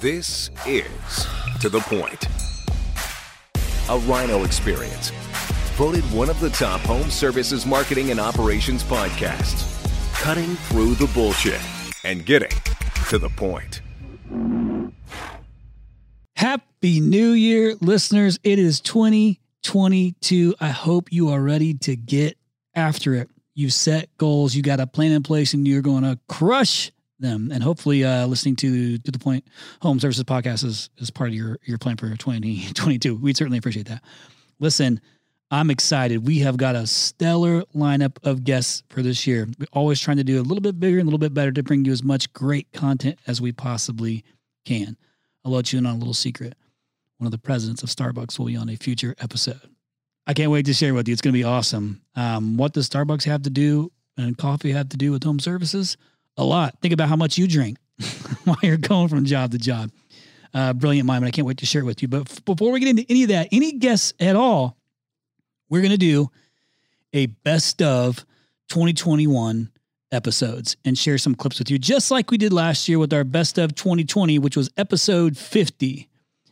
This is To The Point, a Rhino experience. Voted one of the top home services marketing and operations podcasts. Cutting through the bullshit and getting to the point. Happy New Year, listeners. It is 2022. I hope you are ready to get after it. You've set goals, you got a plan in place, and you're going to crush them. And hopefully, uh, listening to to the point home services podcast is, is part of your your plan for 2022. We'd certainly appreciate that. Listen, I'm excited. We have got a stellar lineup of guests for this year. We're always trying to do a little bit bigger and a little bit better to bring you as much great content as we possibly can. I'll let you in on a little secret. One of the presidents of Starbucks will be on a future episode. I can't wait to share with you. It's going to be awesome. Um, what does Starbucks have to do and coffee have to do with home services? A lot. Think about how much you drink while you're going from job to job. Uh, brilliant mind, I can't wait to share it with you. But f- before we get into any of that, any guests at all, we're going to do a best of 2021 episodes and share some clips with you, just like we did last year with our best of 2020, which was episode 50.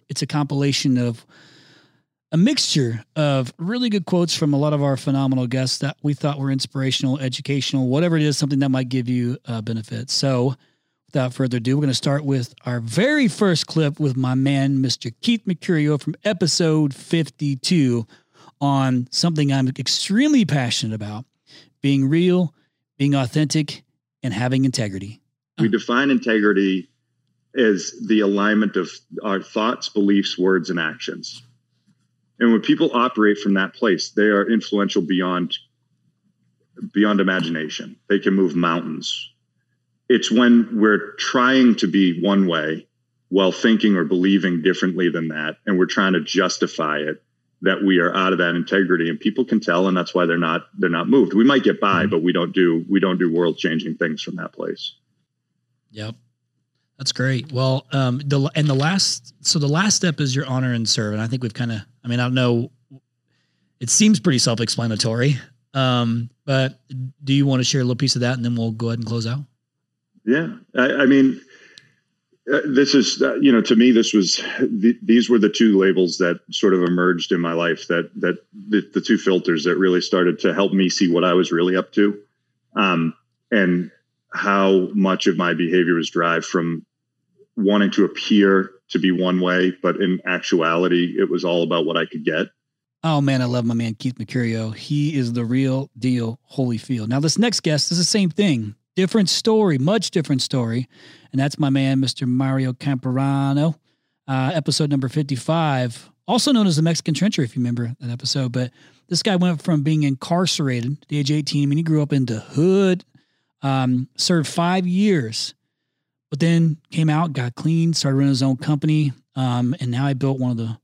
It's a compilation of a mixture of really good quotes from a lot of our phenomenal guests that we thought were inspirational, educational, whatever it is, something that might give you a benefit. So, without further ado, we're going to start with our very first clip with my man, Mr. Keith Mercurio from episode 52 on something I'm extremely passionate about being real, being authentic, and having integrity. We define integrity as the alignment of our thoughts, beliefs, words, and actions. And when people operate from that place, they are influential beyond beyond imagination. They can move mountains. It's when we're trying to be one way while thinking or believing differently than that, and we're trying to justify it that we are out of that integrity and people can tell and that's why they're not they're not moved we might get by but we don't do we don't do world changing things from that place Yep. That's great. Well, um, the and the last so the last step is your honor and serve, and I think we've kind of. I mean, I don't know. It seems pretty self-explanatory, um, but do you want to share a little piece of that, and then we'll go ahead and close out? yeah i, I mean uh, this is uh, you know to me this was th- these were the two labels that sort of emerged in my life that that the, the two filters that really started to help me see what i was really up to um, and how much of my behavior was derived from wanting to appear to be one way but in actuality it was all about what i could get Oh man, I love my man Keith Mercurio. He is the real deal, Holyfield. Now, this next guest is the same thing, different story, much different story, and that's my man, Mr. Mario Camperano. Uh, episode number fifty-five, also known as the Mexican Trencher, if you remember that episode. But this guy went from being incarcerated at the age eighteen. I mean, he grew up in the hood, um, served five years, but then came out, got clean, started running his own company, um, and now he built one of the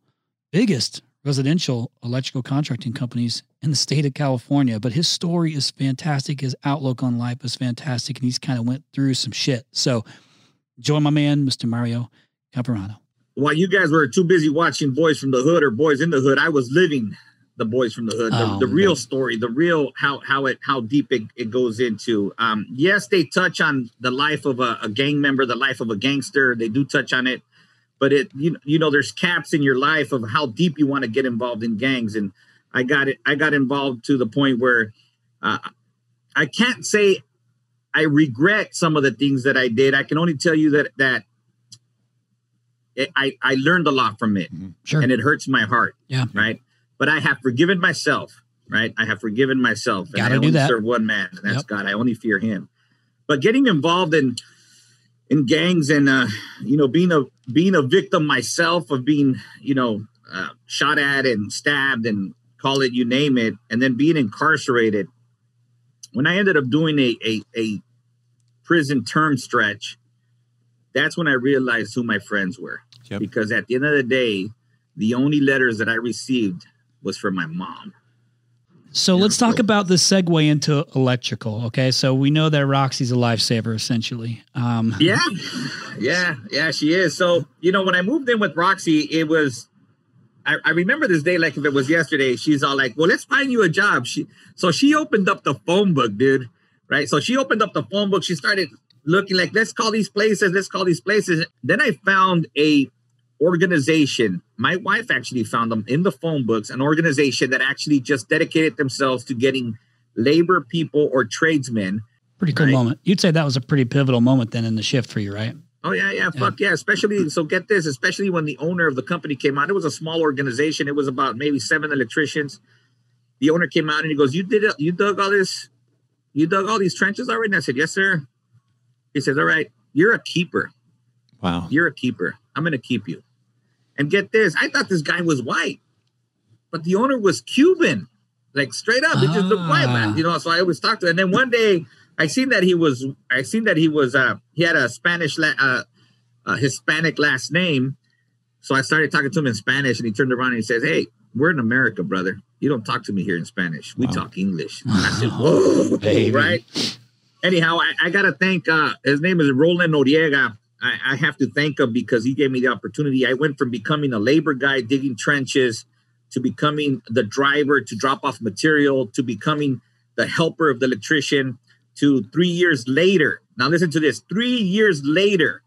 biggest residential electrical contracting companies in the state of California. But his story is fantastic. His outlook on life is fantastic, and he's kind of went through some shit. So, join my man, Mr. Mario Camperano. while you guys were too busy watching Boys from the Hood or Boys in the Hood, I was living the Boys from the Hood, the, Oh, the real man. story, the real how how it how deep it, it goes into. Um, yes, they touch on the life of a, a gang member, the life of a gangster. They do touch on it, but it you you know there's caps in your life of how deep you want to get involved in gangs, and I got it. I got involved to the point where uh, I can't say I regret some of the things that I did. I can only tell you that that it, I I learned a lot from it, Sure. and it hurts my heart. Yeah. Right. But I have forgiven myself. Right. I have forgiven myself. Gotta I do only that. serve one man, and that's Yep. God. I only fear Him. But getting involved in in gangs and uh, you know being a being a victim myself of being you know uh, shot at and stabbed and call it you name it, and then being incarcerated. When I ended up doing a a, a prison term stretch, that's when I realized who my friends were. Yep. Because at the end of the day, the only letters that I received was from my mom. So Yeah, let's talk so- about the segue into electrical. Okay, so we know that Roxy's a lifesaver essentially. Um, Yeah, yeah, yeah, she is. So, you know, when I moved in with Roxy, it was, I, I remember this day like if it was yesterday. She's all like, well, let's find you a job. She, so she opened up the phone book, dude. Right. So she opened up the phone book. She started looking like let's call these places, let's call these places. Then I found a organization. My wife actually found them in the phone books, an organization that actually just dedicated themselves to getting labor people or tradesmen. Pretty cool Right. moment. You'd say that was a pretty pivotal moment then in the shift for you, right? Oh yeah, yeah, fuck yeah. Especially so get this, especially when the owner of the company came out. It was a small organization. It was about maybe seven electricians. The owner came out and he goes, You did it, you dug all this, you dug all these trenches already? And I said, Yes, sir. He says, All right, you're a keeper. Wow. You're a keeper. I'm gonna keep you. And get this, I thought this guy was white, but the owner was Cuban. Like straight up. He just looked white, Ah. man. You know, so I always talked to him. And then one day I seen that he was I seen that he was uh he had a Spanish la- uh, uh Hispanic last name. So I started talking to him in Spanish and he turned around and he says, Hey, we're in America, brother. You don't talk to me here in Spanish. We Wow. talk English. And I said, Whoa, Baby. right? Anyhow, I, I gotta thank uh his name is Roland Noriega. I, I have to thank him because he gave me the opportunity. I went from becoming a labor guy digging trenches to becoming the driver to drop off material to becoming the helper of the electrician to three years later. Now, listen to this three years later,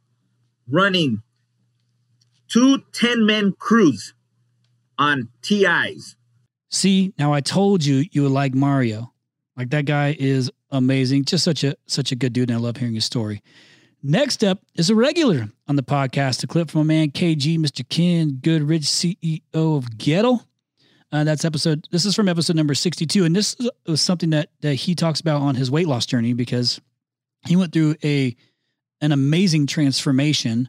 running two 10 men crews on TIs. See, now I told you you would like Mario. Like that guy is amazing. Just such a such a good dude, and I love hearing his story. Next up is a regular on the podcast, a clip from a man KG, Mr. Ken Goodrich, CEO of Goettl. Uh, that's episode. This is from episode number sixty-two, and this was something that that he talks about on his weight loss journey because he went through a an amazing transformation,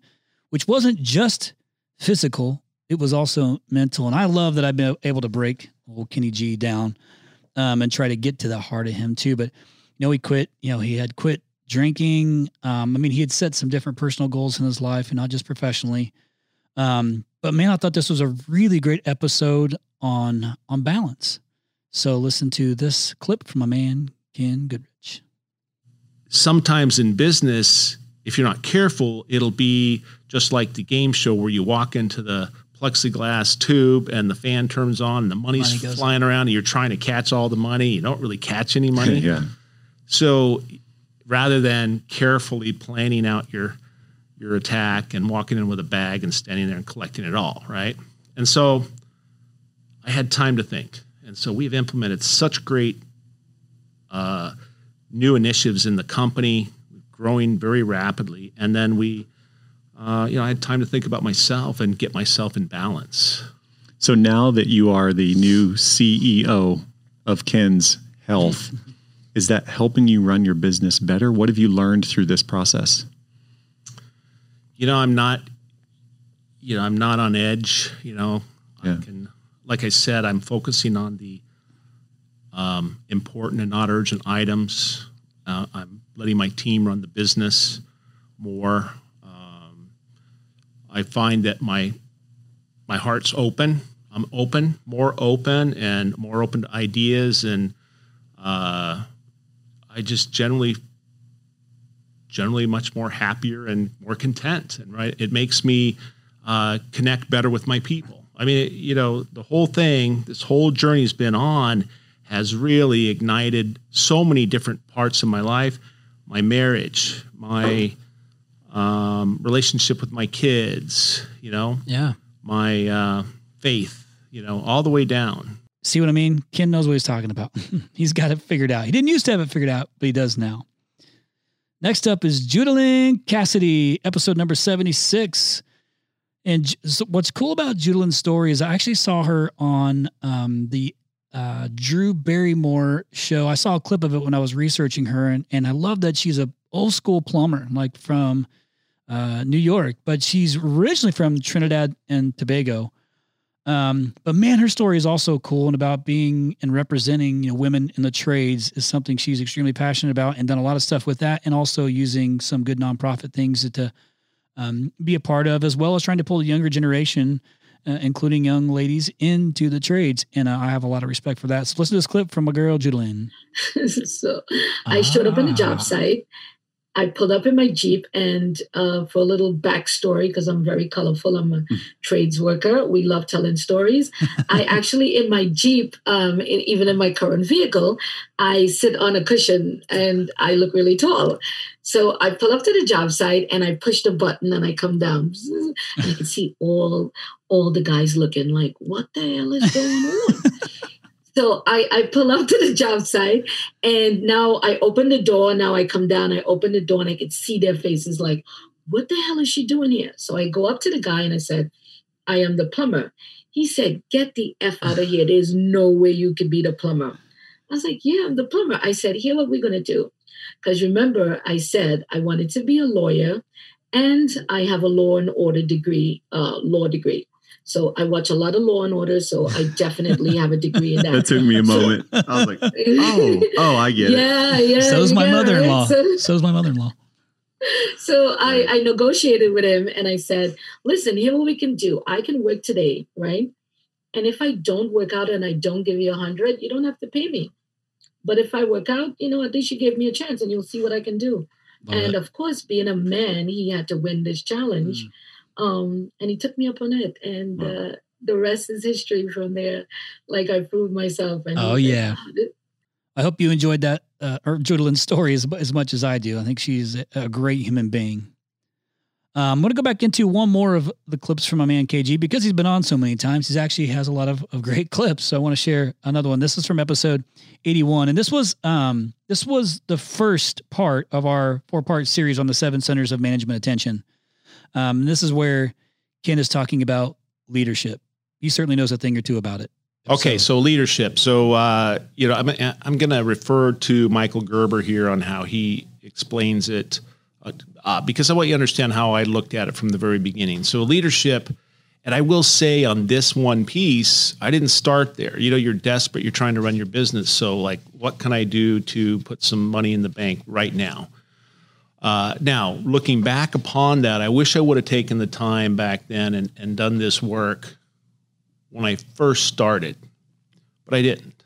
which wasn't just physical; it was also mental. And I love that I've been able to break old Kenny G down um, and try to get to the heart of him too. But you know, he quit. You know, he had quit drinking. Um, I mean, he had set some different personal goals in his life, and not just professionally. Um, but man, I thought this was a really great episode on on balance. So listen to this clip from a man, Ken Goodrich. sometimes in business, if you're not careful, it'll be just like the game show where you walk into the plexiglass tube and the fan turns on and the money's Money goes flying around and you're trying to catch all the money. You don't really catch any money. yeah. So rather than carefully planning out your your attack and walking in with a bag and standing there and collecting it all, right? And so I had time to think. And so we've implemented such great uh, new initiatives in the company, growing very rapidly. And then we, uh, you know, I had time to think about myself and get myself in balance. So now that you are the new CEO of Ken's Health, is that helping you run your business better? What have you learned through this process? you know, I'm not, you know, I'm not on edge. You know, Yeah. I can, like I said, I'm focusing on the um, important and not urgent items. Uh, I'm letting my team run the business more. Um, I find that my my heart's open. I'm open, more open, and more open to ideas, and uh, I just generally generally much more happier and more content and right it makes me uh, connect better with my people. I mean it, you know the whole thing this whole journey's been on has really ignited so many different parts of my life my marriage my um, relationship with my kids you know? Yeah. my uh, faith you know all the way down See what I mean? Ken knows what he's talking about. he's got it figured out. He didn't used to have it figured out, but he does now. Next up is Judaline Cassidy, episode number 76. And so what's cool about Judaline's story is I actually saw her on um, the uh, Drew Barrymore show. I saw a clip of it when I was researching her, and, and I love that she's a old school plumber, like from uh, New York, but she's originally from Trinidad and Tobago. Um, but man, her story is also cool and about being and representing, you know, women in the trades is something she's extremely passionate about and done a lot of stuff with that and also using some good nonprofit things to um, be a part of, as well as trying to pull the younger generation, uh, including young ladies, into the trades. And uh, I have a lot of respect for that. So listen to this clip from my girl, Judaline. so I showed up on the Ah. job site. I pulled up in my Jeep and uh, for a little backstory, because I'm very colorful, I'm a trades worker. We love telling stories. I actually, in my Jeep, um, in, even in my current vehicle, I sit on a cushion and I look really tall. So I pull up to the job site and I push the button and I come down. And I can see all all the guys looking like, what the hell is going on? so I, I pull up to the job site and now I open the door. Now I come down, I open the door and I can see their faces like, what the hell is she doing here? So I go up to the guy and I said, I am the plumber. He said, Get the F out of here. There's no way you can be the plumber. I was like, Yeah, I'm the plumber. I said, Here, what we're going to do. Because remember, I said I wanted to be a lawyer and I have a law and order degree, uh, law degree. So I watch a lot of Law and Order. So I definitely have a degree in that. that took me a moment. I was like, oh, oh, I get yeah, it. Yeah, yeah. So's my mother-in-law. So- So's my mother-in-law. so I, I negotiated with him and I said, listen, here what we can do. I can work today, right? And if I don't work out and I don't give you a hundred, you don't have to pay me. But if I work out, you know, at least you gave me a chance and you'll see what I can do. Love and it. of course, being a man, he had to win this challenge. Mm. Um, and he took me up on it. And Wow. uh, the rest is history from there. Like I proved myself. And Oh, yeah. "Ah, I hope you enjoyed that, uh, or Judaline's story as, as much as I do. I think she's a- a great human being. Um, I'm going to go back into one more of the clips from my man KG because he's been on so many times. He actually has a lot of, of great clips. So I want to share another one. This is from episode 81, and this was um, this was the first part of our four part series on the seven centers of management attention. Um, this is where Ken is talking about leadership. He certainly knows a thing or two about it. Okay, so, leadership. So uh, you know, I'm I'm going to refer to Michael Gerber here on how he explains it, uh, uh, because I want you to understand how I looked at it from the very beginning. So leadership, and I will say on this one piece, I didn't start there. You know, you're desperate, you're trying to run your business. So like, what can I do to put some money in the bank right now? Uh, now, looking back upon that, I wish I would have taken the time back then and, and done this work when I first started, but I didn't.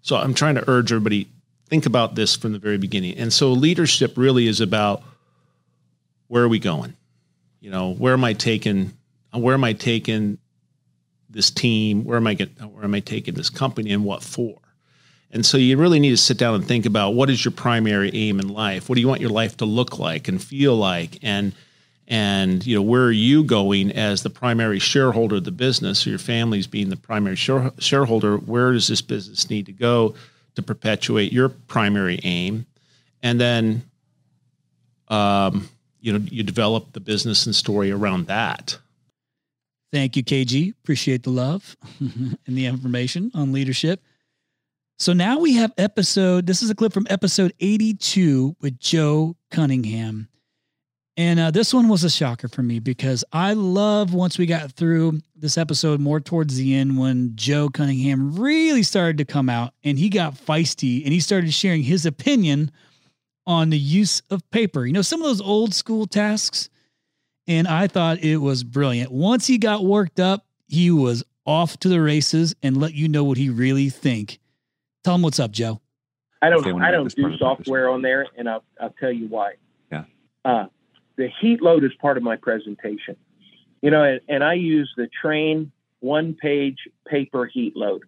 So I'm trying to urge everybody think about this from the very beginning. And so leadership really is about where are we going? You know, where am I taking where am I taking this team? Where am I get, where am I taking this company and what for? And so you really need to sit down and think about what is your primary aim in life? What do you want your life to look like and feel like? And and you know where are you going as the primary shareholder of the business or your family's being the primary share, shareholder where does this business need to go to perpetuate your primary aim and then um, you know you develop the business and story around that Thank you, KG. Appreciate the love and the information on leadership. So now we have episode, this is a clip from episode 82 with Joe Cunningham. And uh, this one was a shocker for me because I love once we got through this episode more towards the end when Joe Cunningham really started to come out and he got feisty and he started sharing his opinion on the use of paper. You know, some of those old school tasks and I thought it was brilliant. Once he got worked up, he was off to the races and let you know what he really think. Tell him what's up, Joe. I don't I don't do software on there, and I'll I'll tell you why. Yeah. Uh, the heat load is part of my presentation. You know, and, and I use the Trane one page paper heat load.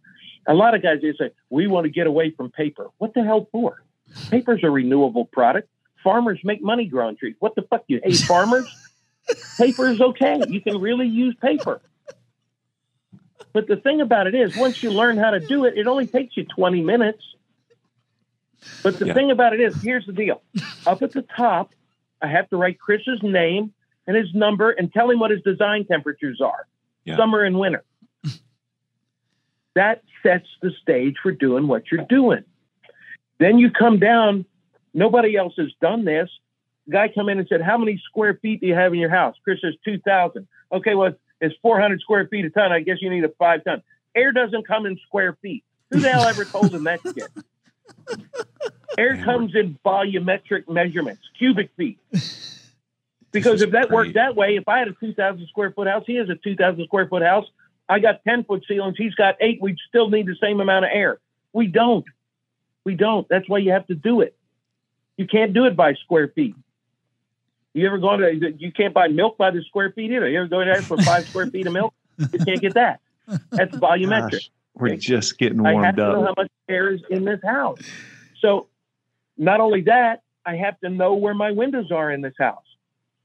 A lot of guys they say we want to get away from paper. What the hell for? Paper's a renewable product. Farmers make money growing trees. What the fuck? You hate farmers? paper is okay. You can really use paper. But the thing about it is, once you learn how to do it, it only takes you 20 minutes. But the Yeah. thing about it is, here's the deal. Up at the top, I have to write Chris's name and his number and tell him what his design temperatures are, Yeah. summer and winter. that sets the stage for doing what you're doing. Then you come down, nobody else has done this. Guy come in and said, How many square feet do you have in your house? Chris says 2,000. Okay, well, it's 400 square feet a ton. I guess you need a five ton. Air doesn't come in square feet. Who the hell ever told him that shit? Air comes in volumetric measurements, cubic feet. Because if that worked that way, if I had a 2,000 square foot house, he has a 2,000 square foot house. I got 10 foot ceilings. He's got eight. We'd still need the same amount of air. We don't. We don't. That's why you have to do it. You can't do it by square feet. You ever go to, you can't buy milk by the square feet either. You ever go there for five square feet of milk? You can't get that. That's volumetric. Gosh, we're Okay. just getting warmed I have warmed to know how much air is in this house. So not only that, I have to know where my windows are in this house.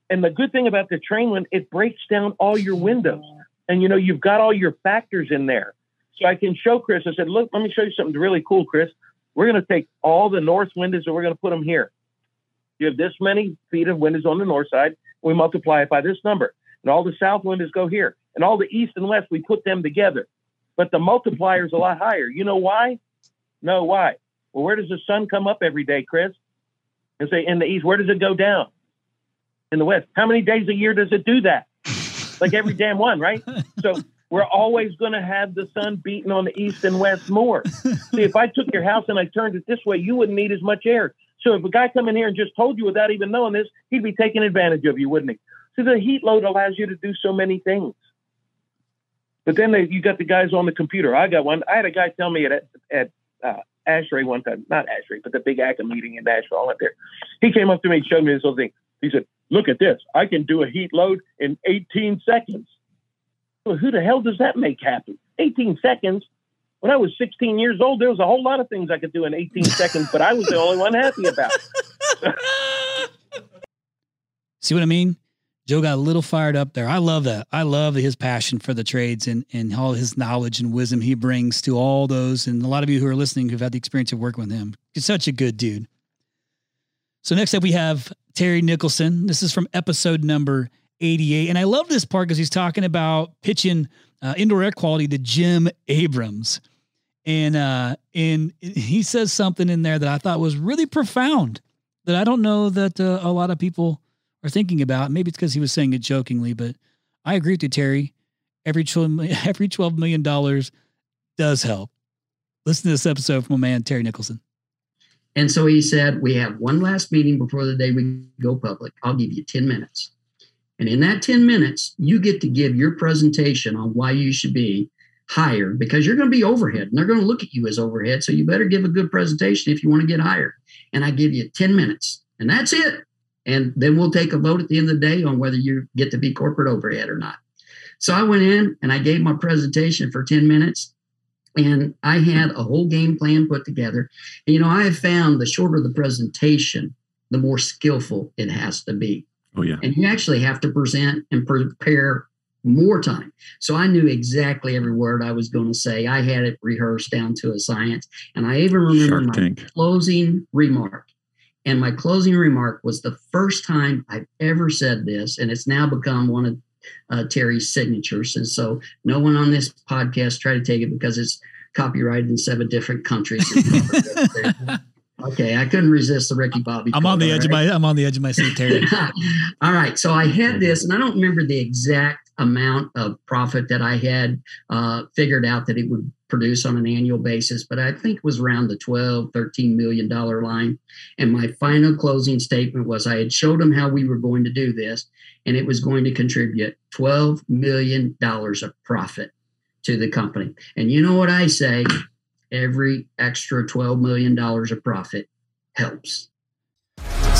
And the good thing about the Trane one, it breaks down all your windows. And you know, you've got all your factors in there. So I can show Chris, I said, look, let me show you something really cool, Chris. We're going to take all the north windows and we're going to put them here. You have this many feet of windows on the north side. We multiply it by this number. And all the south windows go here. And all the east and west, we put them together. But the multiplier is a lot higher. You know why? No, why? Well, where does the sun come up every day, Chris? And say in the east, where does it go down? In the west. How many days a year does it do that? Like every damn one, right? So we're always going to have the sun beating on the east and west more. See, if I took your house and I turned it this way, you wouldn't need as much air. So if a guy come in here and just told you without even knowing this, he'd be taking advantage of you, wouldn't he? So the heat load allows you to do so many things. But then they, you got the guys on the computer. I got one. I had a guy tell me at at uh, ASHRAE one time, not Ashray, but the big ACCA meeting in Nashville. I went there. He came up to me and showed me this little thing. He said, "Look at this. I can do a heat load in 18 seconds." Well, who the hell does that make happy? 18 seconds. When I was 16 years old, there was a whole lot of things I could do in 18 seconds, but I was the only one happy about. it. See what I mean? Joe got a little fired up there. I love that. I love his passion for the trades and, and all his knowledge and wisdom he brings to all those. And a lot of you who are listening who've had the experience of working with him. He's such a good dude. So next up we have Terry Nicholson. This is from episode number 88. And I love this part because he's talking about pitching uh, indoor air quality to Jim Abrams. And uh, and he says something in there that I thought was really profound that I don't know that uh, a lot of people are thinking about. Maybe it's because he was saying it jokingly, but I agree with you, Terry. Every 12, every $12 million does help. Listen to this episode from a man, Terry Nicholson. And so he said, We have one last meeting before the day we go public. I'll give you 10 minutes. And in that 10 minutes, you get to give your presentation on why you should be hired because you're going to be overhead and they're going to look at you as overhead. So you better give a good presentation if you want to get hired. And I give you 10 minutes and that's it. And then we'll take a vote at the end of the day on whether you get to be corporate overhead or not. So I went in and I gave my presentation for 10 minutes and I had a whole game plan put together. And, you know, I have found the shorter the presentation, the more skillful it has to be. Oh, yeah. And you actually have to present and prepare more time. So I knew exactly every word I was going to say. I had it rehearsed down to a science. And I even remember my Tank. closing remark. And my closing remark was the first time I've ever said this, and it's now become one of uh, Terry's signatures. And so no one on this podcast try to take it because it's copyrighted in seven different countries. okay, I couldn't resist the Ricky Bobby. I'm on the edge of my I'm on the edge of my seat, Terry. All right. So I had this, and I don't remember the exact amount of profit that I had uh, figured out that it would produce on an annual basis, but I think it was around the 12, 13 million dollar line. And my final closing statement was I had showed them how we were going to do this, and it was going to contribute 12 million dollars of profit to the company. And you know what I say? Every extra 12 million dollars of profit helps.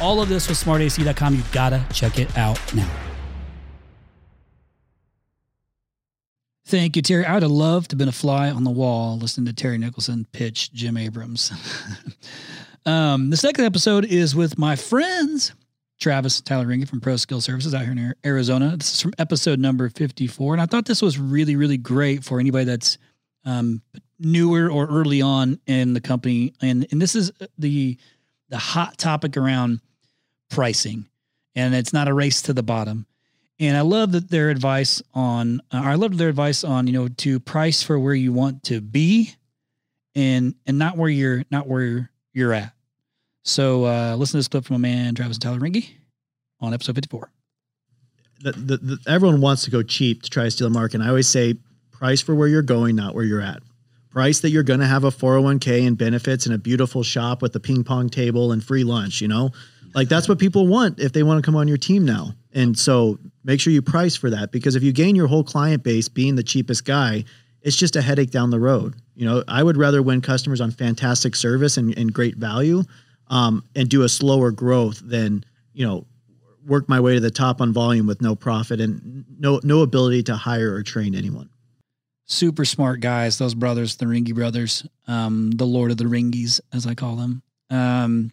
all of this with smartac.com. You gotta check it out now. Thank you, Terry. I would have loved to have been a fly on the wall listening to Terry Nicholson pitch Jim Abrams. um, the second episode is with my friends, Travis Tyler Ringy from Pro Skill Services out here in Arizona. This is from episode number 54. And I thought this was really, really great for anybody that's um, newer or early on in the company. And, and this is the the hot topic around pricing, and it's not a race to the bottom. And I love that their advice on, uh, I love their advice on, you know, to price for where you want to be, and and not where you're not where you're, at. So uh, listen to this clip from a man, Travis Tyler Ringy, on episode fifty four. The, the, the, everyone wants to go cheap to try to steal a market. And I always say, price for where you're going, not where you're at. Price that you're going to have a 401k and benefits and a beautiful shop with a ping pong table and free lunch. You know, Like that's what people want if they want to come on your team now. And so make sure you price for that because if you gain your whole client base being the cheapest guy, it's just a headache down the road. You know, I would rather win customers on fantastic service and, and great value um, and do a slower growth than, you know, work my way to the top on volume with no profit and no no ability to hire or train anyone. Super smart guys, those brothers, the Ringy brothers, um, the Lord of the Ringies, as I call them, um,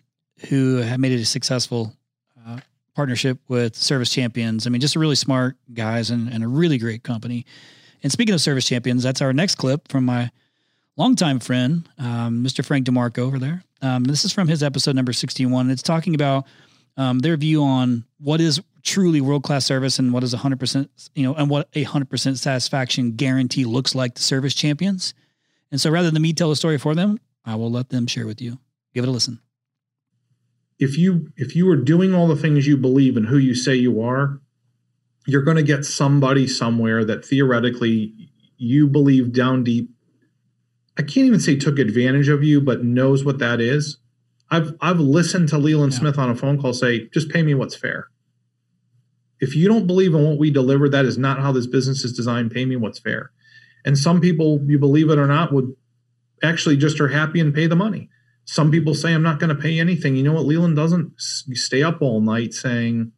who have made it a successful uh, partnership with Service Champions. I mean, just really smart guys and, and a really great company. And speaking of Service Champions, that's our next clip from my longtime friend, um, Mr. Frank DeMarco over there. Um, this is from his episode number 61. It's talking about um, their view on what is truly world class service and what is 100%, you know, and what a 100% satisfaction guarantee looks like to service champions. And so rather than me tell the story for them, I will let them share with you. Give it a listen. If you if you are doing all the things you believe and who you say you are, you're going to get somebody somewhere that theoretically you believe down deep I can't even say took advantage of you, but knows what that is. I've I've listened to Leland yeah. Smith on a phone call say, just pay me what's fair. If you don't believe in what we deliver, that is not how this business is designed. Pay me what's fair. And some people, you believe it or not, would actually just are happy and pay the money. Some people say, I'm not going to pay anything. You know what? Leland doesn't stay up all night saying,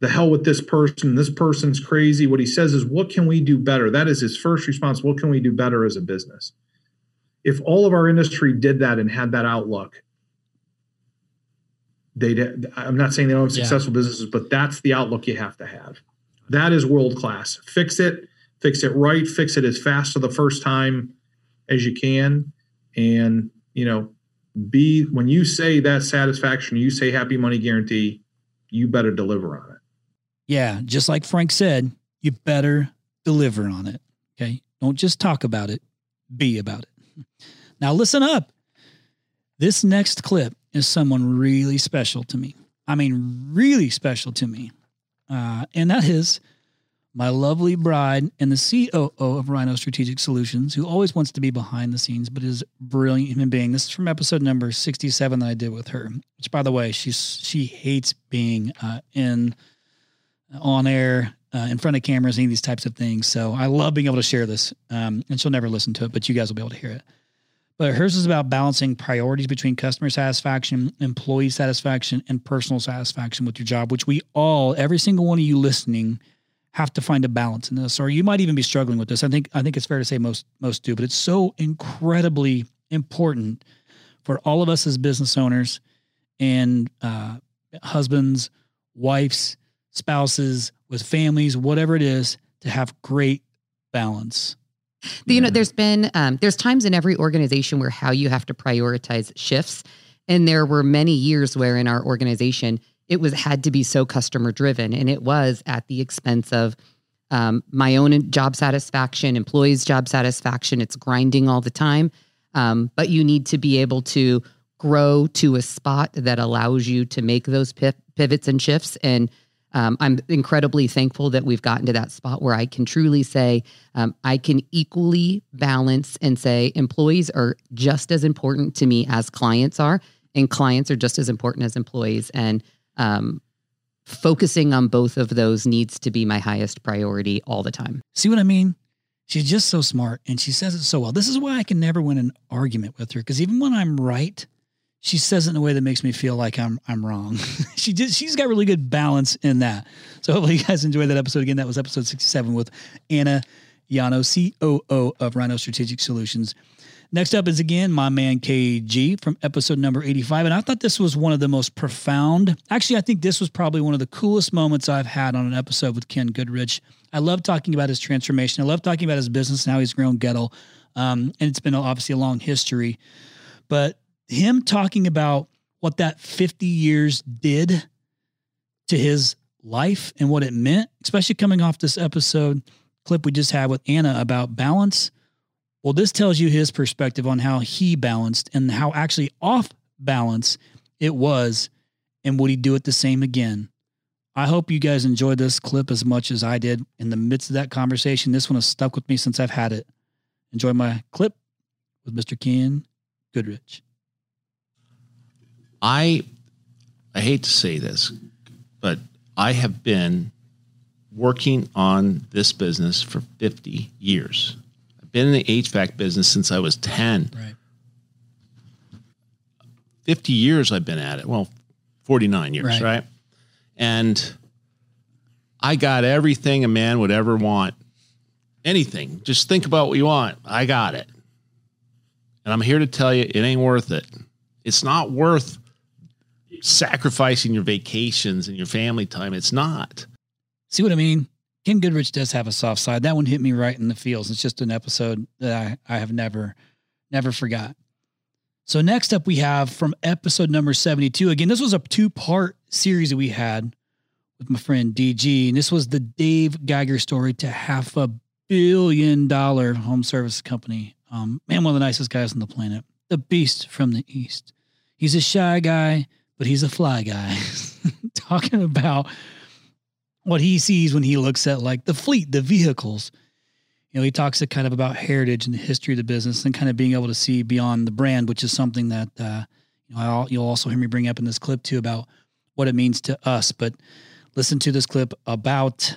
the hell with this person. This person's crazy. What he says is, what can we do better? That is his first response. What can we do better as a business? If all of our industry did that and had that outlook, they'd, I'm not saying they don't have successful yeah. businesses, but that's the outlook you have to have. That is world class. Fix it, fix it right, fix it as fast for the first time as you can. And, you know, be when you say that satisfaction, you say happy money guarantee, you better deliver on it. Yeah, just like Frank said, you better deliver on it. Okay. Don't just talk about it, be about it. Now, listen up. This next clip is someone really special to me. I mean, really special to me. Uh, and that is my lovely bride and the COO of Rhino Strategic Solutions, who always wants to be behind the scenes, but is brilliant human being. This is from episode number 67 that I did with her, which, by the way, she's she hates being uh, in on air, uh, in front of cameras, any of these types of things. So I love being able to share this. Um, and she'll never listen to it, but you guys will be able to hear it. But hers is about balancing priorities between customer satisfaction, employee satisfaction, and personal satisfaction with your job, which we all, every single one of you listening, have to find a balance in this. Or you might even be struggling with this. I think I think it's fair to say most most do, but it's so incredibly important for all of us as business owners and uh, husbands, wives, spouses, with families, whatever it is, to have great balance. You know, there's been um, there's times in every organization where how you have to prioritize shifts, and there were many years where in our organization it was had to be so customer driven, and it was at the expense of um, my own job satisfaction, employees' job satisfaction. It's grinding all the time, um, but you need to be able to grow to a spot that allows you to make those pivots and shifts and um, I'm incredibly thankful that we've gotten to that spot where I can truly say um, I can equally balance and say employees are just as important to me as clients are, and clients are just as important as employees. And um, focusing on both of those needs to be my highest priority all the time. See what I mean? She's just so smart and she says it so well. This is why I can never win an argument with her because even when I'm right, she says it in a way that makes me feel like I'm I'm wrong. she did she's got really good balance in that. So hopefully you guys enjoyed that episode again. That was episode 67 with Anna Yano, COO of Rhino Strategic Solutions. Next up is again my man KG from episode number 85. And I thought this was one of the most profound. Actually, I think this was probably one of the coolest moments I've had on an episode with Ken Goodrich. I love talking about his transformation. I love talking about his business and how he's grown Goettl. Um, and it's been obviously a long history. But him talking about what that 50 years did to his life and what it meant, especially coming off this episode clip we just had with Anna about balance. Well, this tells you his perspective on how he balanced and how actually off balance it was, and would he do it the same again? I hope you guys enjoyed this clip as much as I did in the midst of that conversation. This one has stuck with me since I've had it. Enjoy my clip with Mr. Ken Goodrich. I I hate to say this, but I have been working on this business for 50 years. I've been in the HVAC business since I was 10. Right. 50 years I've been at it. Well, 49 years, Right. right? And I got everything a man would ever want. Anything. Just think about what you want. I got it. And I'm here to tell you it ain't worth it. It's not worth sacrificing your vacations and your family time. It's not. See what I mean? Ken Goodrich does have a soft side. That one hit me right in the feels. It's just an episode that I, I have never, never forgot. So next up we have from episode number 72. Again, this was a two-part series that we had with my friend DG. And this was the Dave Geiger story to half a billion dollar home service company. Um, man, one of the nicest guys on the planet. The beast from the east. He's a shy guy, but he's a fly guy. Talking about what he sees when he looks at like the fleet, the vehicles. You know, he talks kind of about heritage and the history of the business and kind of being able to see beyond the brand, which is something that uh, you know I'll, you'll also hear me bring up in this clip too about what it means to us. But listen to this clip about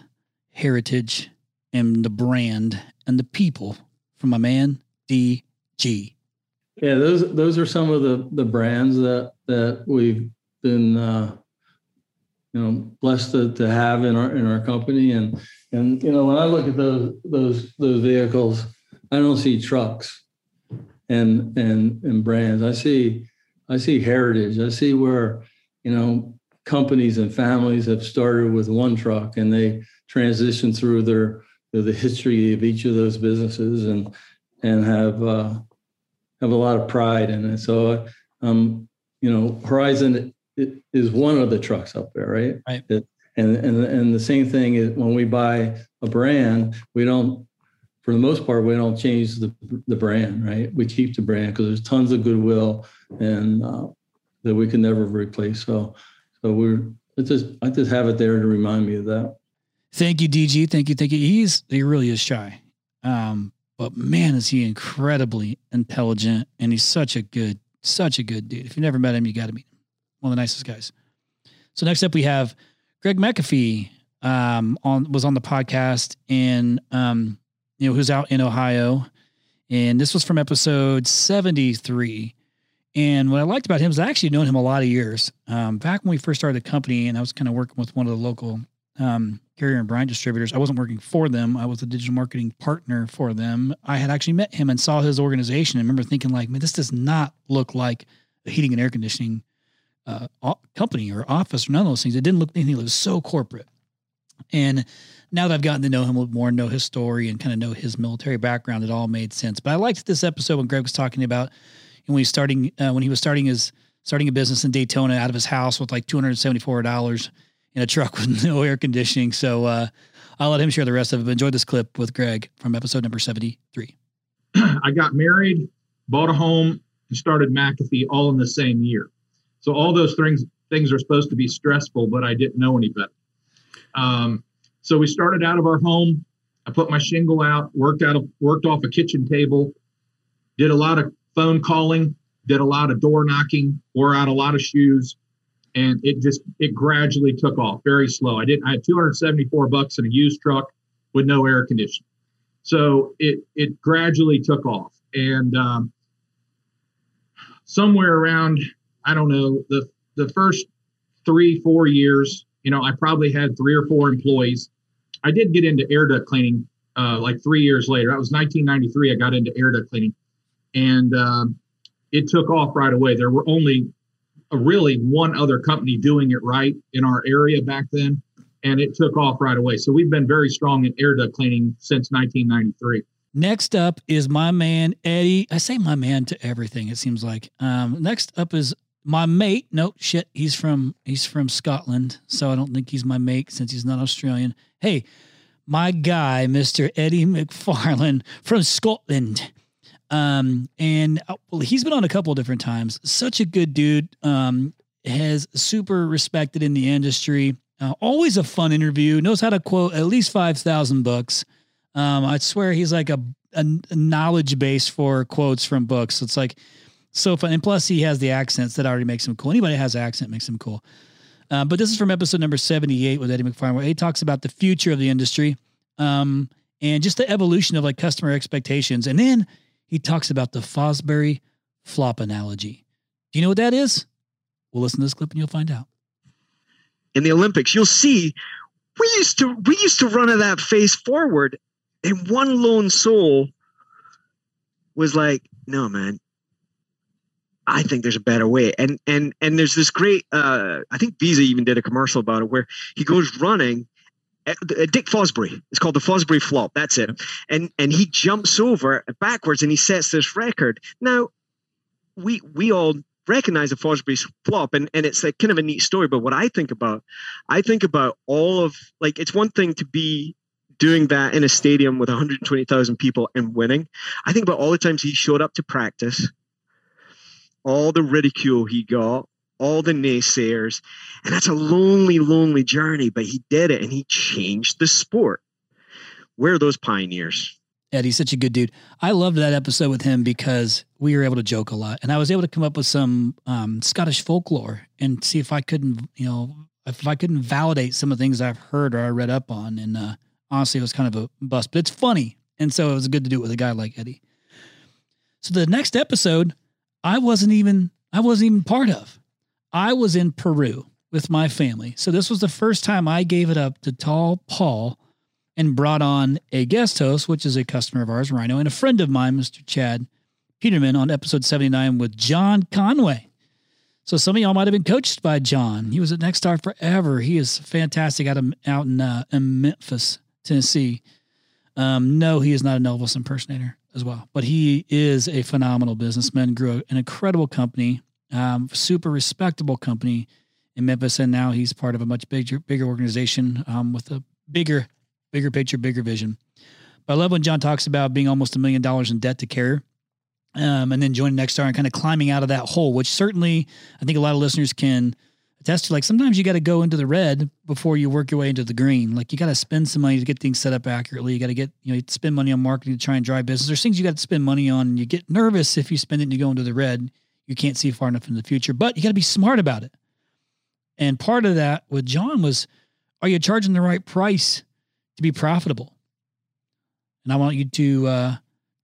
heritage and the brand and the people from my man DG. Yeah, those those are some of the the brands that that we've been uh, you know blessed to, to have in our in our company and and you know when I look at those those those vehicles, I don't see trucks and and and brands. I see I see heritage. I see where you know companies and families have started with one truck and they transition through their the history of each of those businesses and and have uh, have a lot of pride in it. So, um, you know, Horizon is one of the trucks up there, right? Right. It- and and and the same thing is when we buy a brand, we don't, for the most part, we don't change the the brand, right? We keep the brand because there's tons of goodwill and uh, that we can never replace. So, so we're it's just I just have it there to remind me of that. Thank you, DG. Thank you, thank you. He's he really is shy, um, but man, is he incredibly intelligent, and he's such a good, such a good dude. If you've never met him, you got to meet him. One of the nicest guys. So next up, we have Greg McAfee. Um, on was on the podcast, and um, you know who's out in Ohio, and this was from episode seventy three. And what I liked about him is I actually known him a lot of years. Um, back when we first started the company, and I was kind of working with one of the local um, Carrier and Bryant distributors. I wasn't working for them. I was a digital marketing partner for them. I had actually met him and saw his organization and remember thinking like, man, this does not look like a heating and air conditioning uh, company or office or none of those things. It didn't look anything. It was so corporate. And now that I've gotten to know him a little more, know his story and kind of know his military background, it all made sense. But I liked this episode when Greg was talking about when he's starting uh, when he was starting his starting a business in Daytona out of his house with like two hundred seventy four dollars in a truck with no air conditioning. So uh, I'll let him share the rest of it. Enjoy this clip with Greg from episode number seventy three. I got married, bought a home, and started McAfee all in the same year. So all those things things are supposed to be stressful, but I didn't know any better. Um, so we started out of our home. I put my shingle out, worked out of worked off a kitchen table, did a lot of phone calling, did a lot of door knocking, wore out a lot of shoes, and it just it gradually took off very slow. I didn't I had 274 bucks in a used truck with no air conditioning. So it it gradually took off, and um, somewhere around I don't know the the first three four years, you know, I probably had three or four employees. I did get into air duct cleaning uh, like three years later. That was 1993. I got into air duct cleaning, and um, it took off right away. There were only really one other company doing it right in our area back then, and it took off right away. So we've been very strong in air duct cleaning since 1993. Next up is my man Eddie. I say my man to everything. It seems like. Um, next up is my mate. No shit, he's from he's from Scotland, so I don't think he's my mate since he's not Australian. Hey, my guy, Mister Eddie McFarlane from Scotland. Um, and uh, well, he's been on a couple different times. Such a good dude. Um, has super respected in the industry. Uh, always a fun interview. Knows how to quote at least five thousand books. Um, I swear he's like a, a, a knowledge base for quotes from books. It's like so fun. And plus, he has the accents that already makes him cool. Anybody has accent makes him cool. Uh, but this is from episode number 78 with Eddie McFarland, where he talks about the future of the industry um, and just the evolution of like customer expectations. And then he talks about the Fosbury flop analogy. Do you know what that is? We'll listen to this clip and you'll find out. In the Olympics, you'll see we used to we used to run at that face forward, and one lone soul was like, "No, man, I think there's a better way. And and and there's this great uh I think Visa even did a commercial about it where he goes running Uh, uh, Dick Fosbury. It's called the Fosbury flop. That's it. And and he jumps over backwards and he sets this record. Now we we all recognize the Fosbury flop and, and it's like kind of a neat story. But what I think about, I think about all of like it's one thing to be doing that in a stadium with 120,000 people and winning. I think about all the times he showed up to practice all the ridicule he got, all the naysayers. And that's a lonely, lonely journey, but he did it and he changed the sport. Where are those pioneers? Eddie's such a good dude. I loved that episode with him because we were able to joke a lot, and I was able to come up with some um, Scottish folklore and see if I couldn't, you know, if I couldn't validate some of the things I've heard or I read up on. And uh, honestly, it was kind of a bust, but it's funny, and so it was good to do it with a guy like Eddie. So the next episode, I wasn't even I wasn't even part of. I was in Peru with my family. So this was the first time I gave it up to Tall Paul and brought on a guest host, which is a customer of ours, Rhino, and a friend of mine, Mr. Chad Peterman, on episode 79 with John Conway. So some of y'all might have been coached by John. He was at Nexstar forever. He is fantastic out of out in, uh, in Memphis, Tennessee. Um, no, he is not an Elvis impersonator as well. But he is a phenomenal businessman, grew an incredible company, um, super respectable company in Memphis, and now he's part of a much bigger bigger organization um, with a bigger bigger picture, bigger vision. But I love when John talks about being almost a million dollars in debt to Carrier. Um, and then joining Nexstar and kind of climbing out of that hole, which certainly I think a lot of listeners can attest to. Like sometimes you got to go into the red before you work your way into the green. Like you got to spend some money to get things set up accurately. You got to get, you know, spend money on marketing to try and drive business. There's things you got to spend money on and you get nervous if you spend it and you go into the red. You can't see far enough in the future, but you got to be smart about it. And part of that with John was, are you charging the right price to be profitable? And I want you to, uh,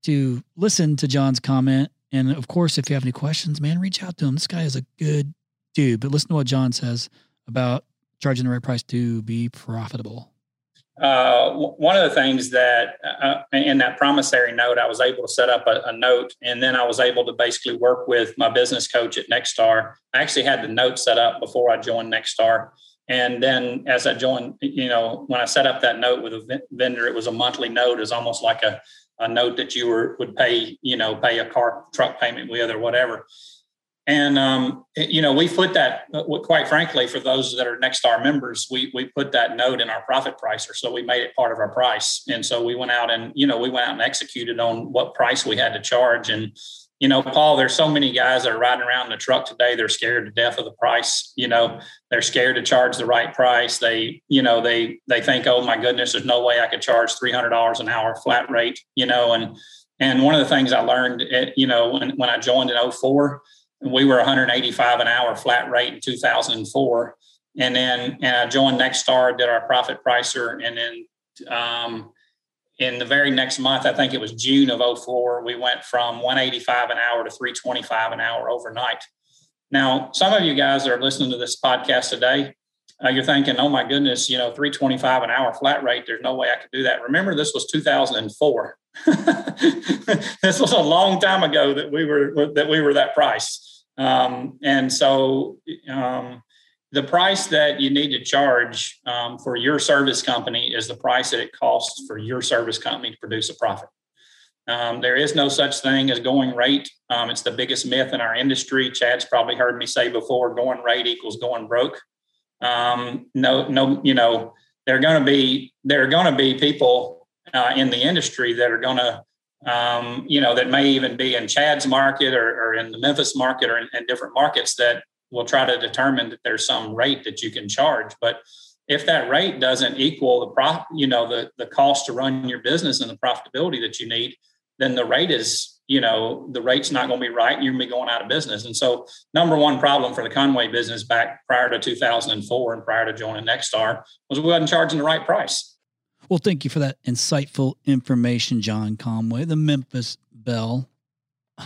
to listen to John's comment. And of course, if you have any questions, man, reach out to him. This guy is a good dude. But listen to what John says about charging the right price to be profitable? Uh, one of the things that uh, in that promissory note, I was able to set up a, a, note, and then I was able to basically work with my business coach at Nexstar. I actually had the note set up before I joined Nexstar, and then as I joined, you know, when I set up that note with a vendor, it was a monthly note. It's almost like a, a note that you were would pay, you know, pay a car truck payment with or whatever. And um, you know, we put that. Uh, quite frankly, for those that are Nexstar members, we we put that note in our profit pricer, so we made it part of our price. And so we went out and you know we went out and executed on what price we had to charge. And you know, Paul, there's so many guys that are riding around in the truck today. They're scared to death of the price. You know, they're scared to charge the right price. They, you know, they they think, oh my goodness, there's no way I could charge three hundred dollars an hour flat rate. You know, and and one of the things I learned, at, you know, when when I joined in 04, we were 185 an hour flat rate in 2004 and then and i joined nexstar did our profit pricer and then um, in the very next month i think it was june of 04 we went from 185 an hour to 325 an hour overnight. Now some of you guys that are listening to this podcast today uh, you're thinking oh my goodness you know 325 an hour flat rate there's no way i could do that remember this was 2004 this was a long time ago that we were that we were that price um, and so um, the price that you need to charge um, for your service company is the price that it costs for your service company to produce a profit. Um, there is no such thing as going rate. Um, it's the biggest myth in our industry. Chad's probably heard me say before: going rate equals going broke. Um, no, no, you know, there are going to be there are going to be people uh, in the industry that are going to um, you know, that may even be in Chad's market or, or in the Memphis market or in, in, different markets that will try to determine that there's some rate that you can charge. But if that rate doesn't equal the prof, you know, the, the cost to run your business and the profitability that you need, then the rate is, you know, the rate's not going to be right and you're going to be going out of business. And so, number one problem for the Conway business back prior to 2004 and prior to joining Nexstar was we wasn't charging the right price. Well, thank you for that insightful information, John Conway, the Memphis Belle I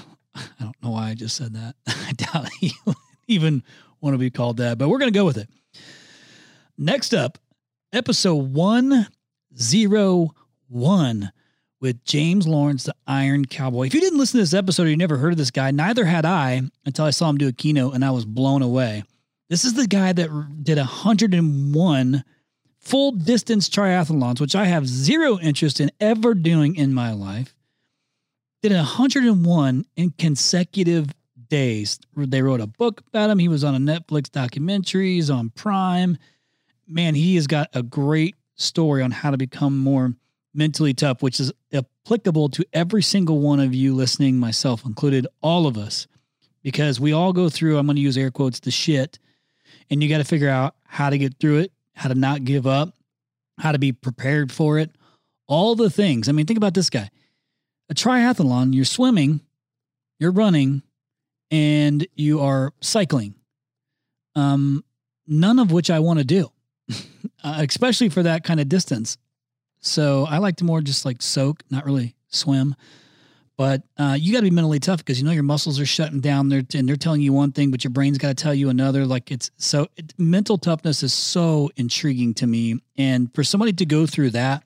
don't know why I just said that. I doubt he even want to be called that, but we're going to go with it. Next up, episode 101 with James Lawrence, the Iron Cowboy. If you didn't listen to this episode or you never heard of this guy, neither had I until I saw him do a keynote and I was blown away. This is the guy that did 101 full distance triathlons, which I have zero interest in ever doing in my life. Did 101 in consecutive days. They wrote a book about him. He was on a Netflix documentary. He's on Prime. Man, he has got a great story on how to become more mentally tough, which is applicable to every single one of you listening, myself included, all of us, because we all go through, I'm going to use air quotes, the shit. And you got to figure out how to get through it, how to not give up, how to be prepared for it, all the things. I mean, think about this guy a triathlon, you're swimming, you're running, and you are cycling. Um, none of which I want to do, uh, especially for that kind of distance. So I like to more just like soak, not really swim. But uh, you got to be mentally tough because you know your muscles are shutting down. There and they're telling you one thing, but your brain's got to tell you another. Like it's so it, mental toughness is so intriguing to me. And for somebody to go through that,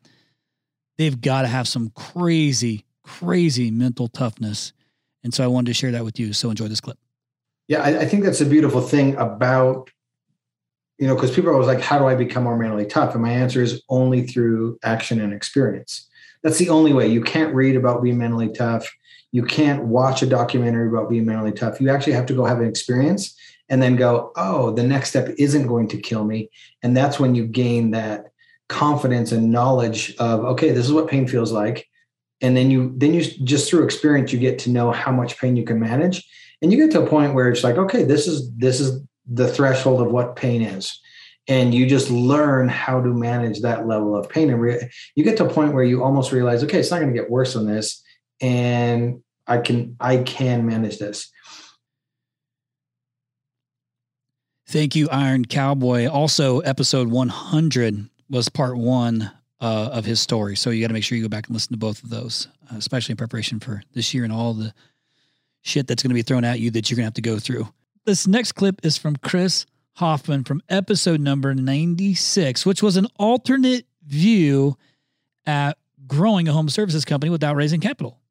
they've got to have some crazy, crazy mental toughness. And so I wanted to share that with you. So enjoy this clip. Yeah, I, I think that's a beautiful thing about you know, because people are always like, how do I become more mentally tough? And my answer is only through action and experience. That's the only way. You can't read about being mentally tough. You can't watch a documentary about being mentally tough. You actually have to go have an experience and then go, oh, the next step isn't going to kill me. And that's when you gain that confidence and knowledge of, okay, this is what pain feels like. And then you then you just through experience, you get to know how much pain you can manage. And you get to a point where it's like, okay, this is this is the threshold of what pain is. And you just learn how to manage that level of pain. And re- you get to a point where you almost realize okay it's not going to get worse than this and i can i can manage this. Thank you iron cowboy. Also episode 100 was part one uh, of his story. So you got to make sure you go back and listen to both of those uh, especially in preparation for this year and all the shit that's going to be thrown at you that you're going to have to go through this next clip is from Chris Hoffman from episode number 96, which was an alternate view at growing a home services company without raising capital.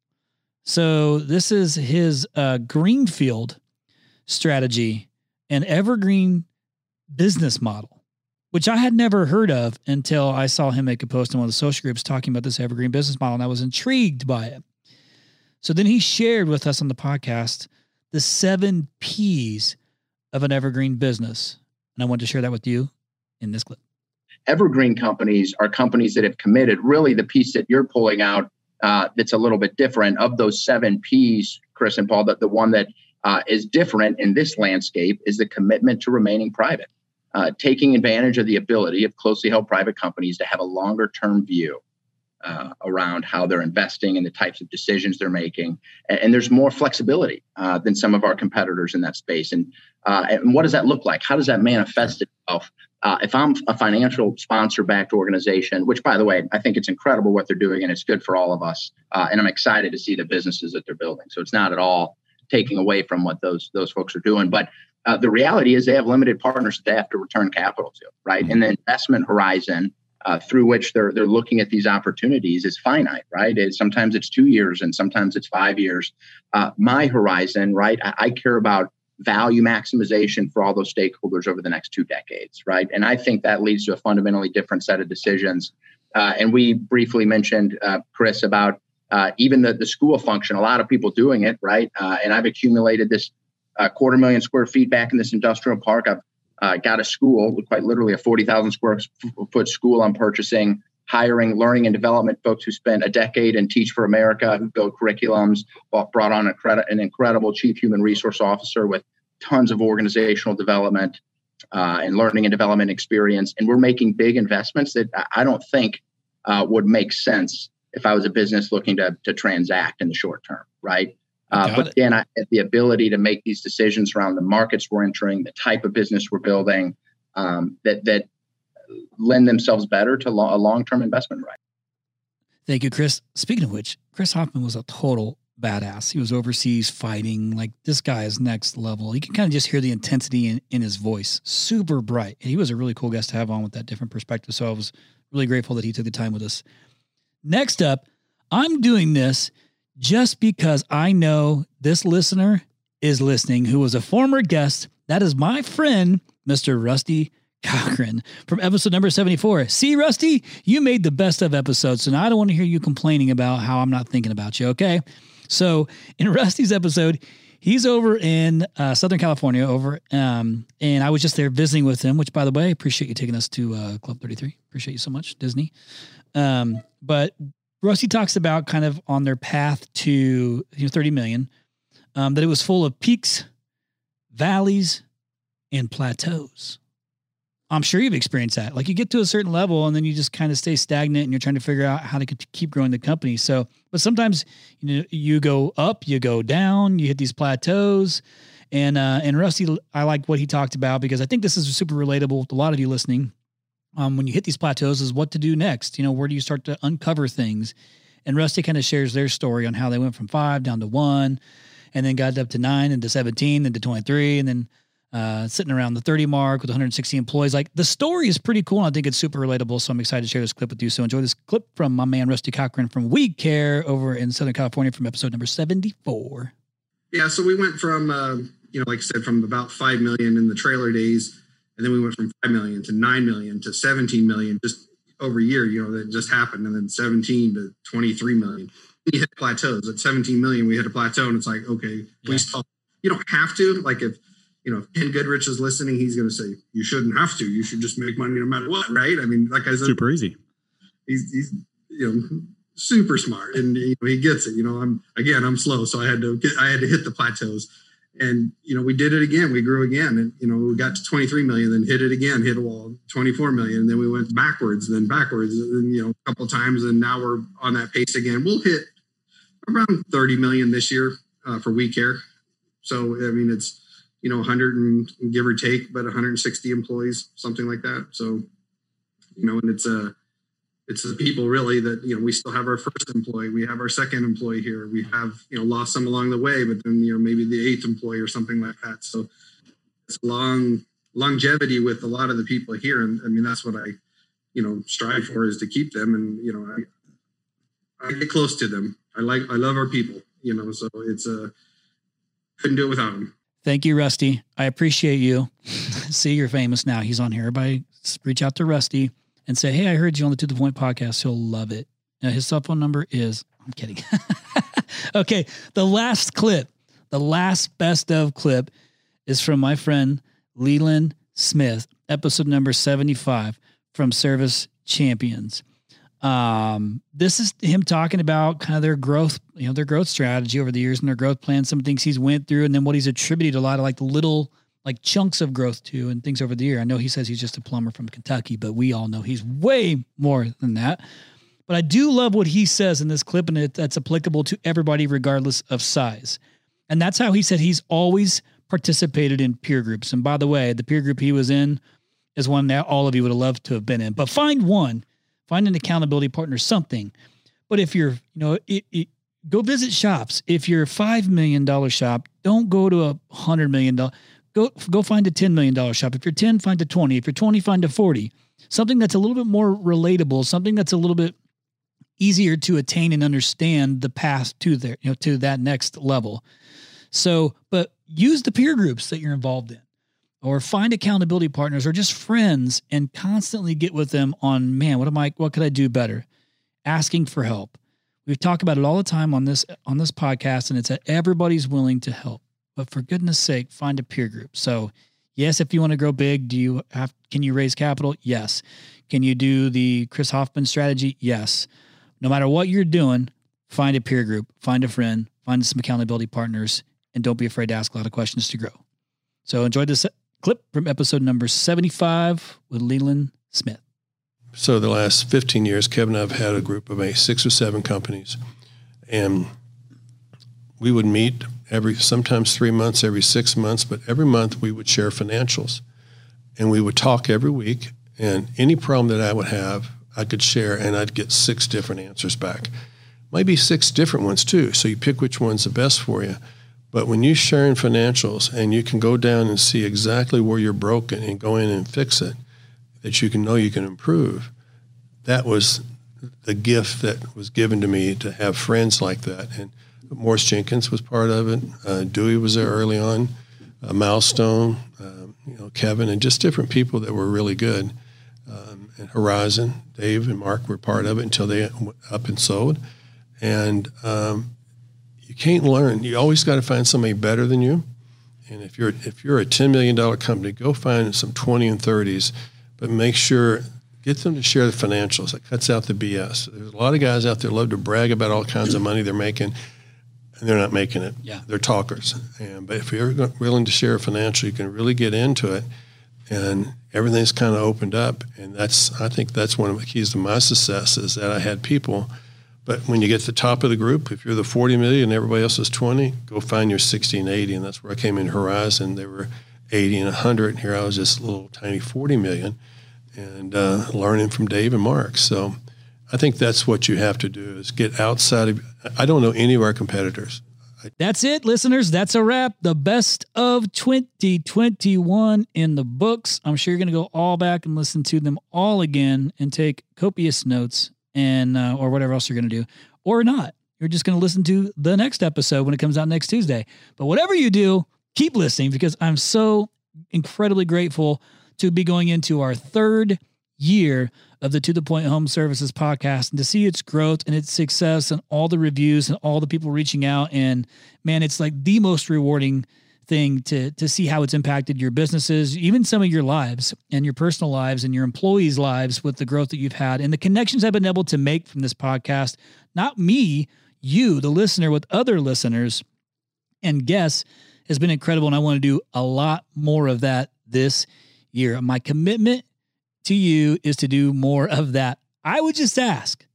So this is his uh, greenfield strategy and evergreen business model, which I had never heard of until I saw him make a post in one of the social groups talking about this evergreen business model, and I was intrigued by it. So then he shared with us on the podcast the seven P's of an evergreen business. And I want to share that with you in this clip. Evergreen companies are companies that have committed. Really, the piece that you're pulling out uh, that's a little bit different of those seven P's, Chris and Paul, that the one that uh, is different in this landscape is the commitment to remaining private, uh, taking advantage of the ability of closely held private companies to have a longer term view uh, around how they're investing and the types of decisions they're making. And, and there's more flexibility uh, than some of our competitors in that space. And, uh, and what does that look like? How does that manifest itself? Uh, if I'm a financial sponsor backed organization, which by the way, I think it's incredible what they're doing and it's good for all of us. Uh, and I'm excited to see the businesses that they're building. So it's not at all taking away from what those those folks are doing. But uh, the reality is they have limited partners that they have to return capital to, right? Mm-hmm. And the investment horizon uh, through which they're they're looking at these opportunities is finite, right? It, sometimes it's two years and sometimes it's five years. Uh, my horizon, right? I, I, care about value maximization for all those stakeholders over the next two decades, right? And I think that leads to a fundamentally different set of decisions. Uh, and we briefly mentioned, uh, Chris, about uh, even the the school function. A lot of people doing it, right? Uh, and I've accumulated this quarter million square feet back in this industrial park. I've uh, got a school, quite literally a 40,000 square foot school I'm purchasing, hiring learning and development folks who spent a decade in Teach for America, who built curriculums, brought on credit, an incredible chief human resource officer with tons of organizational development uh, and learning and development experience. And we're making big investments that I don't think uh, would make sense if I was a business looking to to transact in the short term, right? Uh, but it. again, I have the ability to make these decisions around the markets we're entering, the type of business we're building, um, that that lend themselves better to lo- a long term investment right. Thank you, Chris. Speaking of which, Chris Hoffman was a total badass. He was overseas fighting. Like this guy is next level. You can kind of just hear the intensity in, in his voice. Super bright. And he was a really cool guest to have on with that different perspective. So I was really grateful that he took the time with us. Next up, I'm doing this just because I know this listener is listening who was a former guest. That is my friend, Mr. Rusty Cochran from episode number 74. See, Rusty, you made the best of episodes, and I don't want to hear you complaining about how I'm not thinking about you, okay? So, in Rusty's episode, he's over in uh, Southern California, over, um, and I was just there visiting with him, which, by the way, I appreciate you taking us to uh, Club 33. Appreciate you so much, Disney. Um, but Rusty talks about kind of on their path to you know 30 million, um, that it was full of peaks, valleys, and plateaus. I'm sure you've experienced that. Like you get to a certain level and then you just kind of stay stagnant and you're trying to figure out how to keep growing the company. So, but sometimes you know you go up, you go down, you hit these plateaus. And uh, and Rusty, I like what he talked about because I think this is super relatable to a lot of you listening. Um, when you hit these plateaus, is what to do next. You know, where do you start to uncover things? And Rusty kind of shares their story on how they went from five down to one, and then got up to nine, and to seventeen, and to twenty three, and then uh, sitting around the 30 mark with 160 employees. Like the story is pretty cool. And I think it's super relatable. So I'm excited to share this clip with you. So enjoy this clip from my man, Rusty Cochran from We Care over in Southern California from episode number 74. Yeah, so we went from uh, you know, like I said, from about five million in the trailer days, and then we went from five million to nine million to seventeen million just over a year. You know, that just happened, and then seventeen to twenty-three million. We hit plateaus at seventeen million. We hit a plateau, and it's like, okay, we still. You don't have to. Like if you know if Ken Goodrich is listening, he's going to say you shouldn't have to. You should just make money no matter what, right? I mean, like I said, Super easy. he's, he's you know super smart and you know, he gets it you know i'm again i'm slow so i had to get i had to hit the plateaus and you know we did it again. We grew again. And you know we got to 23 million then hit it again hit a wall 24 million. And then we went backwards then backwards and you know a couple times. And now we're on that pace again. We'll hit around 30 million this year uh, for we care. So i mean it's you know 100 and give or take but 160 employees something like that. So you know and it's a it's the people really that you know we still have our first employee we have our second employee here we have you know lost some along the way but then you know maybe the eighth employee or something like that so it's long longevity with a lot of the people here and i mean that's what i you know strive for is to keep them and you know i, I get close to them i like i love our people you know so it's a couldn't do it without them Thank you, Rusty. I appreciate you. See, you're famous now. He's on here. Everybody reach out to Rusty and say, Hey, I heard you on the To the Point podcast. He'll love it. Now, his cell phone number is, I'm kidding. okay. The last clip, the last best of clip is from my friend Leland Smith, episode number 75 from Service Champions. Um, this is him talking about kind of their growth, you know, their growth strategy over the years and their growth plan, some things he's went through, and then what he's attributed a lot of like the little like chunks of growth too and things over the year. I know he says he's just a plumber from Kentucky, but we all know he's way more than that. But I do love what he says in this clip, and it, that's applicable to everybody regardless of size. And that's how he said he's always participated in peer groups. And by the way, the peer group he was in is one that all of you would have loved to have been in. But find one, find an accountability partner, something. But if you're, you know, it, it, go visit shops. If you're a five million dollar shop, don't go to a hundred million dollar. Go go find a ten million dollar shop. If you're ten, find a twenty. If you're twenty, find a forty. Something that's a little bit more relatable. Something that's a little bit easier to attain and understand the path to there, you know, to that next level. So, but use the peer groups that you're involved in or find accountability partners or just friends and constantly get with them on, man, what am I what could I do better? Asking for help. We've talked about it all the time on this on this podcast and it's that everybody's willing to help. But for goodness sake, find a peer group. So, yes, if you want to grow big, do you have can you raise capital? Yes. Can you do the Chris Hoffman strategy? Yes no matter what you're doing, find a peer group, find a friend, find some accountability partners, and don't be afraid to ask a lot of questions to grow. So enjoy this clip from episode number 75 with Leland Smith. so the last 15 years, Kevin and I've had a group of maybe six or seven companies, and we would meet every sometimes three months, every six months, but every month we would share financials, and we would talk every week. And any problem that I would have, I could share, and I'd get six different answers back. Might be six different ones too. So you pick which one's the best for you. But when you share in financials and you can go down and see exactly where you're broken and go in and fix it, that you can know you can improve, that was the gift that was given to me to have friends like that. And Morris Jenkins was part of it. Uh, Dewey was there early on. Uh, Milestone, um, you know, Kevin, and just different people that were really good. Um, and Horizon, Dave and Mark were part of it until they went up and sold. And um, you can't learn. You always got to find somebody better than you. And if you're if you're a ten million dollar company, go find some twenty and thirties, but make sure get them to share the financials. That cuts out the BS. There's a lot of guys out there love to brag about all kinds of money they're making, and they're not making it. Yeah. they're talkers. And but if you're willing to share a financial, you can really get into it, and everything's kind of opened up. And that's I think that's one of the keys to my success is that I had people but when you get to the top of the group, if you're the 40 million and everybody else is 20, go find your 60 and 80. And that's where I came in Horizon. They were 80 and 100. And here I was just a little tiny 40 million and uh, learning from Dave and Mark. So I think that's what you have to do is get outside of, I don't know any of our competitors. That's it, listeners. That's a wrap. The best of 2021 in the books. I'm sure you're going to go all back and listen to them all again and take copious notes and uh, or whatever else you're going to do, or not. You're just going to listen to the next episode when it comes out next Tuesday. But whatever you do, keep listening because I'm so incredibly grateful to be going into our third year of the To the Point Home Services podcast and to see its growth and its success and all the reviews and all the people reaching out. And man, it's like the most rewarding thing to to see how it's impacted your businesses, even some of your lives and your personal lives and your employees' lives with the growth that you've had and the connections I've been able to make from this podcast. Not me, you, the listener, with other listeners and guests has been incredible. And I want to do a lot more of that this year. My commitment to you is to do more of that. I would just ask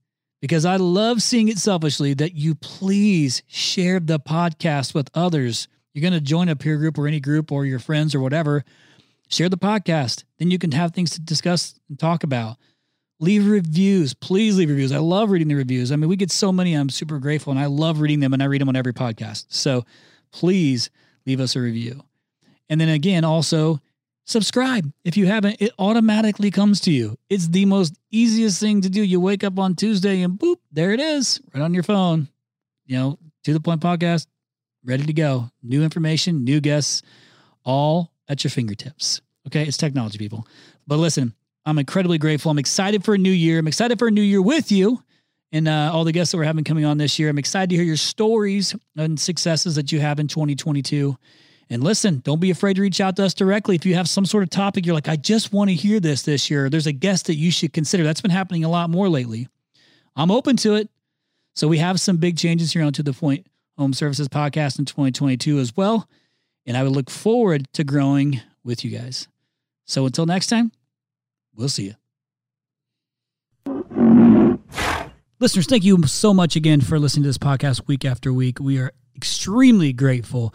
because I love seeing it selfishly that you please share the podcast with others you're going to join a peer group or any group or your friends or whatever, share the podcast. Then you can have things to discuss and talk about. Leave reviews. Please leave reviews. I love reading the reviews. I mean, we get so many. I'm super grateful and I love reading them and I read them on every podcast. So please leave us a review. And then again, also subscribe. If you haven't, it automatically comes to you. It's the most easiest thing to do. You wake up on Tuesday and boop, there it is, right on your phone. You know, to the point podcast, ready to go. New information, new guests, all at your fingertips. Okay, it's technology, people. But listen, I'm incredibly grateful. I'm excited for a new year. I'm excited for a new year with you and uh, all the guests that we're having coming on this year. I'm excited to hear your stories and successes that you have in 2022. And listen, don't be afraid to reach out to us directly if you have some sort of topic you're like, I just want to hear this this year. There's a guest that you should consider. That's been happening a lot more lately. I'm open to it. So we have some big changes here on To the Point Home Services podcast in 2022 as well. And I would look forward to growing with you guys. So until next time, we'll see you. Listeners, thank you so much again for listening to this podcast week after week. We are extremely grateful.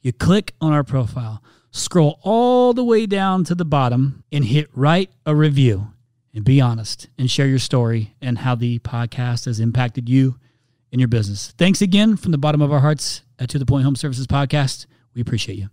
You click on our profile, scroll all the way down to the bottom, and hit write a review and be honest and share your story and how the podcast has impacted you in your business. Thanks again from the bottom of our hearts at To the Point Home Services Podcast. We appreciate you.